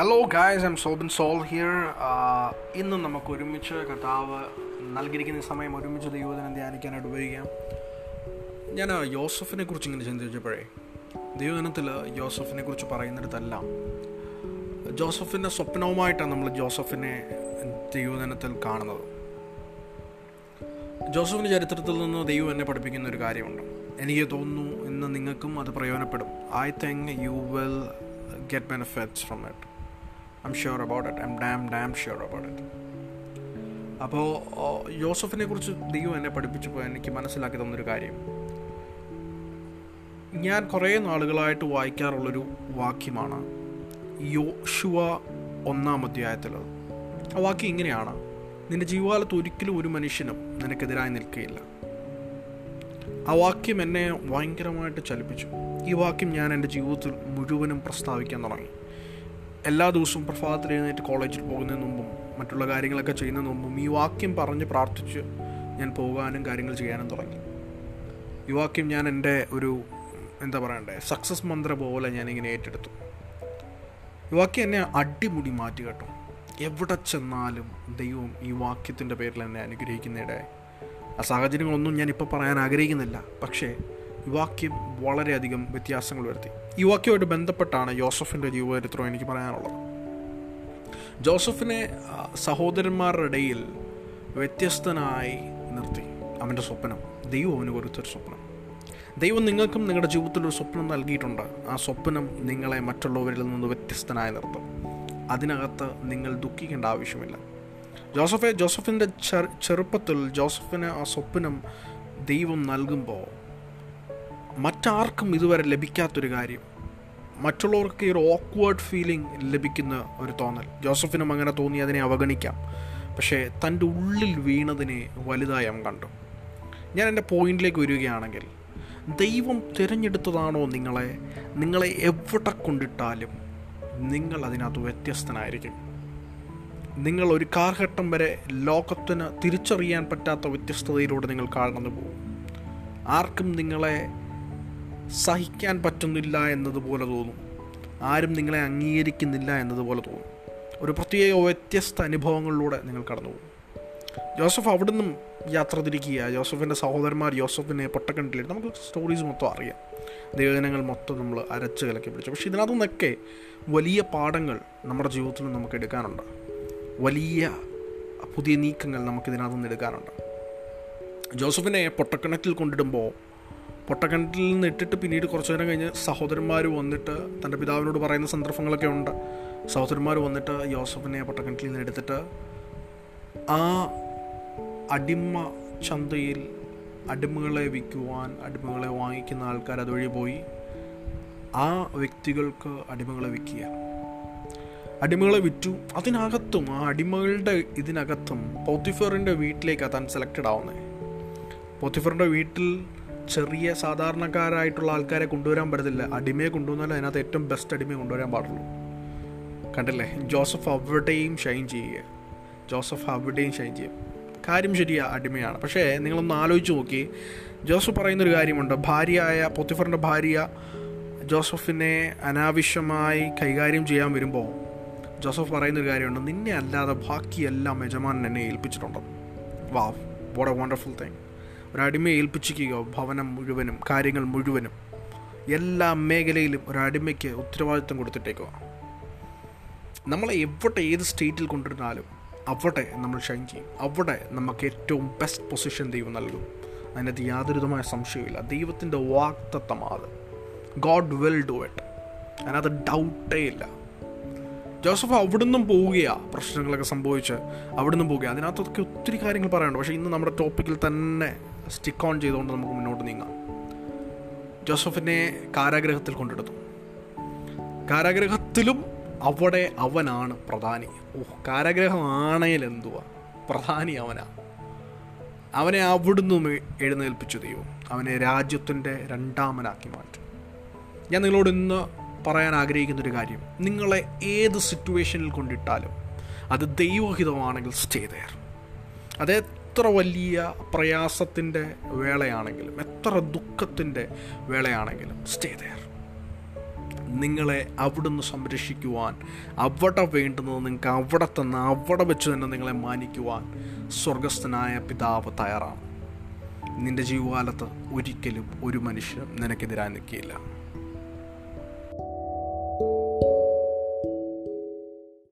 Hello guys I'm Sobin Soul here ഇന്ന് നമുക്ക് ഒരുമിച്ച് കർത്താവ് നൽകിയിരിക്കുന്ന സമയം ഒരുമിച്ച് ദൈവദിനം ധ്യാനിക്കാനായിട്ട് ഉപയോഗിക്കാം. ഞാൻ യോസഫിനെ കുറിച്ച് ഇങ്ങനെ ചിന്തിച്ചപ്പോഴേ ദൈവദിനത്തിൽ യോസഫിനെ കുറിച്ച് പറയുന്നിടത്തെല്ലാം ജോസഫിന്റെ സ്വപ്നവുമായിട്ടാണ് നമ്മൾ ജോസഫിനെ ദൈവദിനത്തിൽ കാണുന്നത്. ജോസഫിന്റെ ചരിത്രത്തിൽ നിന്ന് ദൈവം എന്നെ പഠിപ്പിക്കുന്ന ഒരു കാര്യമുണ്ട്. എനിക്ക് തോന്നുന്നു ഇന്ന് നിങ്ങൾക്കും അത് പ്രയോജനപ്പെടും. I think you will get benefits from it I sure about it I'm damn damn sure about it അപ്പോൾ യോസഫിനെ കുറിച്ച് ദൈവം എന്നെ പഠിപ്പിച്ചപ്പോൾ എനിക്ക് മനസ്സിലാക്കി തന്നൊരു കാര്യം. ഞാൻ കുറേ നാളുകളായിട്ട് വായിക്കാറുള്ളൊരു വാക്യമാണ് യോഷുവ ഒന്നാം അധ്യായത്തിലത് ആ വാക്യം ഇങ്ങനെയാണ്. നിന്റെ ജീവകാലത്ത് ഒരിക്കലും ഒരു മനുഷ്യനും നിനക്കെതിരായി നിൽക്കുകയില്ല ആ വാക്യം എന്നെ ഭയങ്കരമായിട്ട് ചലിപ്പിച്ചു. ഈ വാക്യം ഞാൻ എന്റെ ജീവിതത്തിൽ മുഴുവനും പ്രസ്താവിക്കാൻ തുടങ്ങി. എല്ലാ ദിവസവും പ്രഭാതത്തിൽ എഴുന്നേറ്റ് കോളേജിൽ പോകുന്നതിന് മുമ്പും മറ്റുള്ള കാര്യങ്ങളൊക്കെ ചെയ്യുന്നതിന് മുമ്പും ഈ വാക്യം പറഞ്ഞ് പ്രാർത്ഥിച്ച് ഞാൻ പോകാനും കാര്യങ്ങൾ ചെയ്യാനും തുടങ്ങി. ഈ വാക്യം ഞാൻ എന്റെ ഒരു എന്താ പറയണ്ടേ സക്സസ് മന്ത്ര പോലെ ഞാനിങ്ങനെ ഏറ്റെടുത്തു. ഈ വാക്യം എന്നെ അടിമുടി മാറ്റി കേട്ടോ. എവിടെ ചെന്നാലും ദൈവം ഈ വാക്യത്തിന്റെ പേരിൽ എന്നെ അനുഗ്രഹിക്കുന്നിടയായി ആ സാഹചര്യങ്ങളൊന്നും ഞാൻ ഇപ്പോൾ പറയാൻ ആഗ്രഹിക്കുന്നില്ല. പക്ഷേ വാക്യം വളരെയധികം വ്യത്യാസങ്ങൾ വരുത്തി. ഈ വാക്യമായിട്ട് ബന്ധപ്പെട്ടാണ് ജോസഫിന്റെ ജീവചരിത്രം എനിക്ക് പറയാനുള്ളത്. ജോസഫിനെ സഹോദരന്മാരുടെ ഇടയിൽ വ്യത്യസ്തനായി നിർത്തി. അവന്റെ സ്വപ്നം. ദൈവം അവന് കൊടുത്തൊരു സ്വപ്നം. ദൈവം നിങ്ങൾക്കും നിങ്ങളുടെ ജീവിതത്തിൽ ഒരു സ്വപ്നം നൽകിയിട്ടുണ്ട്. ആ സ്വപ്നം നിങ്ങളെ മറ്റുള്ളവരിൽ നിന്ന് വ്യത്യസ്തനായി നിർത്തും. അതിനകത്ത് നിങ്ങൾ ദുഃഖിക്കേണ്ട ആവശ്യമില്ല. ജോസഫെ ജോസഫിന്റെ ചെറുപ്പത്തിൽ ജോസഫിന് ആ സ്വപ്നം ദൈവം നൽകുമ്പോൾ മറ്റാർക്കും ഇതുവരെ ലഭിക്കാത്തൊരു കാര്യം. മറ്റുള്ളവർക്ക് ഈ ഒരു ഓക്വേർഡ് ഫീലിംഗ് ലഭിക്കുന്ന ഒരു തോന്നൽ. ജോസഫിനും അങ്ങനെ തോന്നി അതിനെ അവഗണിക്കാം. പക്ഷേ തന്റെ ഉള്ളിൽ വീണതിനെ വലുതായി അവൻ കണ്ടു. ഞാൻ എന്റെ പോയിന്റിലേക്ക് വരികയാണെങ്കിൽ ദൈവം തിരഞ്ഞെടുത്തതാണോ നിങ്ങളെ? നിങ്ങളെ എവിടെ കൊണ്ടിട്ടാലും നിങ്ങൾ അതിനകത്ത് വ്യത്യസ്തനായിരിക്കും. നിങ്ങൾ ഒരു കാർഘട്ടം വരെ ലോകത്തിന് തിരിച്ചറിയാൻ പറ്റാത്ത വ്യത്യസ്തതയിലൂടെ നിങ്ങൾ കടന്നു പോകും ആർക്കും നിങ്ങളെ സഹിക്കാൻ പറ്റുന്നില്ല എന്നതുപോലെ തോന്നും. ആരും നിങ്ങളെ അംഗീകരിക്കുന്നില്ല എന്നതുപോലെ തോന്നും. ഒരു പ്രത്യേക വ്യത്യസ്ത അനുഭവങ്ങളിലൂടെ നിങ്ങൾ കടന്നു പോകും ജോസഫ് അവിടുന്ന് യാത്ര തിരിക്കുക. ജോസഫിന്റെ സഹോദരന്മാർ ജോസഫിനെ പൊട്ടക്കണ്ടില്ല നമുക്ക് സ്റ്റോറീസ് മൊത്തം അറിയാം. ദൈവജനങ്ങൾ മൊത്തം നമ്മൾ അരച്ച് കലക്കി പിടിച്ചു. പക്ഷേ ഇതിനകത്തു നിന്നൊക്കെ വലിയ പാഠങ്ങൾ നമ്മുടെ ജീവിതത്തിൽ നമുക്ക് എടുക്കാനുണ്ട്. വലിയ പുതിയ നീക്കങ്ങൾ നമുക്കിതിനകത്തു നിന്ന് എടുക്കാനുണ്ട്. ജോസഫിനെ പൊട്ടക്കിണറ്റിൽ കൊണ്ടിടുമ്പോൾ പൊട്ടക്കിണറ്റിൽ നിന്ന് ഇട്ടിട്ട് പിന്നീട് കുറച്ചു നേരം കഴിഞ്ഞ് സഹോദരന്മാർ വന്നിട്ട് തന്റെ പിതാവിനോട് പറയുന്ന സന്ദർഭങ്ങളൊക്കെ ഉണ്ട്. സഹോദരന്മാർ വന്നിട്ട് യോസഫിനെ പൊട്ടക്കിണറ്റിൽ നിന്ന് എടുത്തിട്ട് ആ അടിമ ചന്തയിൽ അടിമകളെ വിൽക്കുവാൻ അടിമകളെ വാങ്ങിക്കുന്ന ആൾക്കാർ അതുവഴി പോയി. ആ വ്യക്തികൾക്ക് അടിമകളെ വിൽക്കുക. അടിമകളെ വിറ്റു. അതിനകത്തും ആ അടിമകളുടെ ഇതിനകത്തും പോത്തിഫറിന്റെ വീട്ടിലേക്കാണ് താൻ സെലക്റ്റഡ് ആവുന്നത് പോത്തിഫറിന്റെ വീട്ടിൽ ചെറിയ സാധാരണക്കാരായിട്ടുള്ള ആൾക്കാരെ കൊണ്ടുവരാൻ പറ്റത്തില്ല. അടിമയെ കൊണ്ടുവന്നാൽ അതിനകത്ത് ഏറ്റവും ബെസ്റ്റ് അടിമയെ കൊണ്ടുവരാൻ പാടുള്ളൂ. കണ്ടില്ലേ? ജോസഫ് അവിടെയും ഷൈൻ ചെയ്യുക. ജോസഫ് അവിടെയും ഷൈൻ ചെയ്യും കാര്യം ശരിയാ അടിമയാണ്. പക്ഷേ നിങ്ങളൊന്ന് ആലോചിച്ച് നോക്കി. ജോസഫ് പറയുന്നൊരു കാര്യമുണ്ട്. ഭാര്യയായ പൊത്തിഫറിന്റെ ഭാര്യ ജോസഫിനെ അനാവശ്യമായി കൈകാര്യം ചെയ്യാൻ വരുമ്പോൾ ജോസഫ് പറയുന്നൊരു കാര്യമുണ്ട്. നിന്നെ അല്ലാതെ ബാക്കിയെല്ലാം യജമാനൻ എന്നെ ഏൽപ്പിച്ചിട്ടുണ്ട്. വാ വാട്ട് എ വണ്ടർഫുൾ തിങ് ഒരടിമയെ ഏൽപ്പിച്ചിരിക്കുക ഭവനം മുഴുവനും കാര്യങ്ങൾ മുഴുവനും. എല്ലാ മേഖലയിലും ഒരടിമയ്ക്ക് ഉത്തരവാദിത്വം കൊടുത്തിട്ടേക്കുക നമ്മളെ എവിടെ ഏത് സ്റ്റേറ്റിൽ കൊണ്ടിരുന്നാലും അവിടെ നമ്മൾ ഷൈൻ ചെയ്യും. അവിടെ നമുക്ക് ഏറ്റവും ബെസ്റ്റ് പൊസിഷൻ ദൈവം നൽകും. അതിനകത്ത് യാതൊരുതമായ സംശയമില്ല ദൈവത്തിന്റെ വാക്തത്വം അത്. ഗോഡ് വിൽ ഡു ഇറ്റ് അതിനകത്ത് ഡൗട്ടേ ഇല്ല. ജോസഫ് അവിടുന്നും പോവുകയാണ് പ്രശ്നങ്ങളൊക്കെ സംഭവിച്ച് അവിടുന്ന് പോവുകയാണ് അതിനകത്തൊക്കെ ഒത്തിരി കാര്യങ്ങൾ പറയാനുണ്ട്. പക്ഷേ ഇന്ന് നമ്മുടെ ടോപ്പിക്കിൽ തന്നെ സ്റ്റിക്ക് ഓൺ ചെയ്തുകൊണ്ട് നമുക്ക് മുന്നോട്ട് നീങ്ങാം. ജോസഫിനെ കാരാഗ്രഹത്തിൽ കൊണ്ടെടുത്തു. കാരാഗ്രഹത്തിലും അവിടെ അവനാണ് പ്രധാനി. ഓഹ് കാരാഗ്രഹം എന്തുവാ? പ്രധാനി അവനാ. അവനെ അവിടുന്ന് എഴുന്നേൽപ്പിച്ചു ദൈവം. അവനെ രാജ്യത്തിന്റെ രണ്ടാമനാക്കി മാറ്റി. ഞാൻ നിങ്ങളോട് ഇന്ന് പറയാൻ ആഗ്രഹിക്കുന്നൊരു കാര്യം. നിങ്ങളെ ഏത് സിറ്റുവേഷനിൽ കൊണ്ടിട്ടാലും അത് ദൈവഹിതമാണെങ്കിൽ സ്റ്റേ ദയർ അത് എത്ര വലിയ പ്രയാസത്തിന്റെ വേളയാണെങ്കിലും എത്ര ദുഃഖത്തിന്റെ വേളയാണെങ്കിലും സ്റ്റേ ദയർ നിങ്ങളെ അവിടുന്ന് സംരക്ഷിക്കുവാൻ അവിടെ വേണ്ടുന്നത് നിങ്ങൾക്ക് അവിടെ തന്നെ അവിടെ വെച്ച് തന്നെ നിങ്ങളെ മാനിക്കുവാൻ സ്വർഗസ്ഥനായ പിതാവ് തയ്യാറാണ്. നിന്റെ ജീവകാലത്ത് ഒരിക്കലും ഒരു മനുഷ്യൻ നിനക്കെതിരായി നിൽക്കുകയില്ല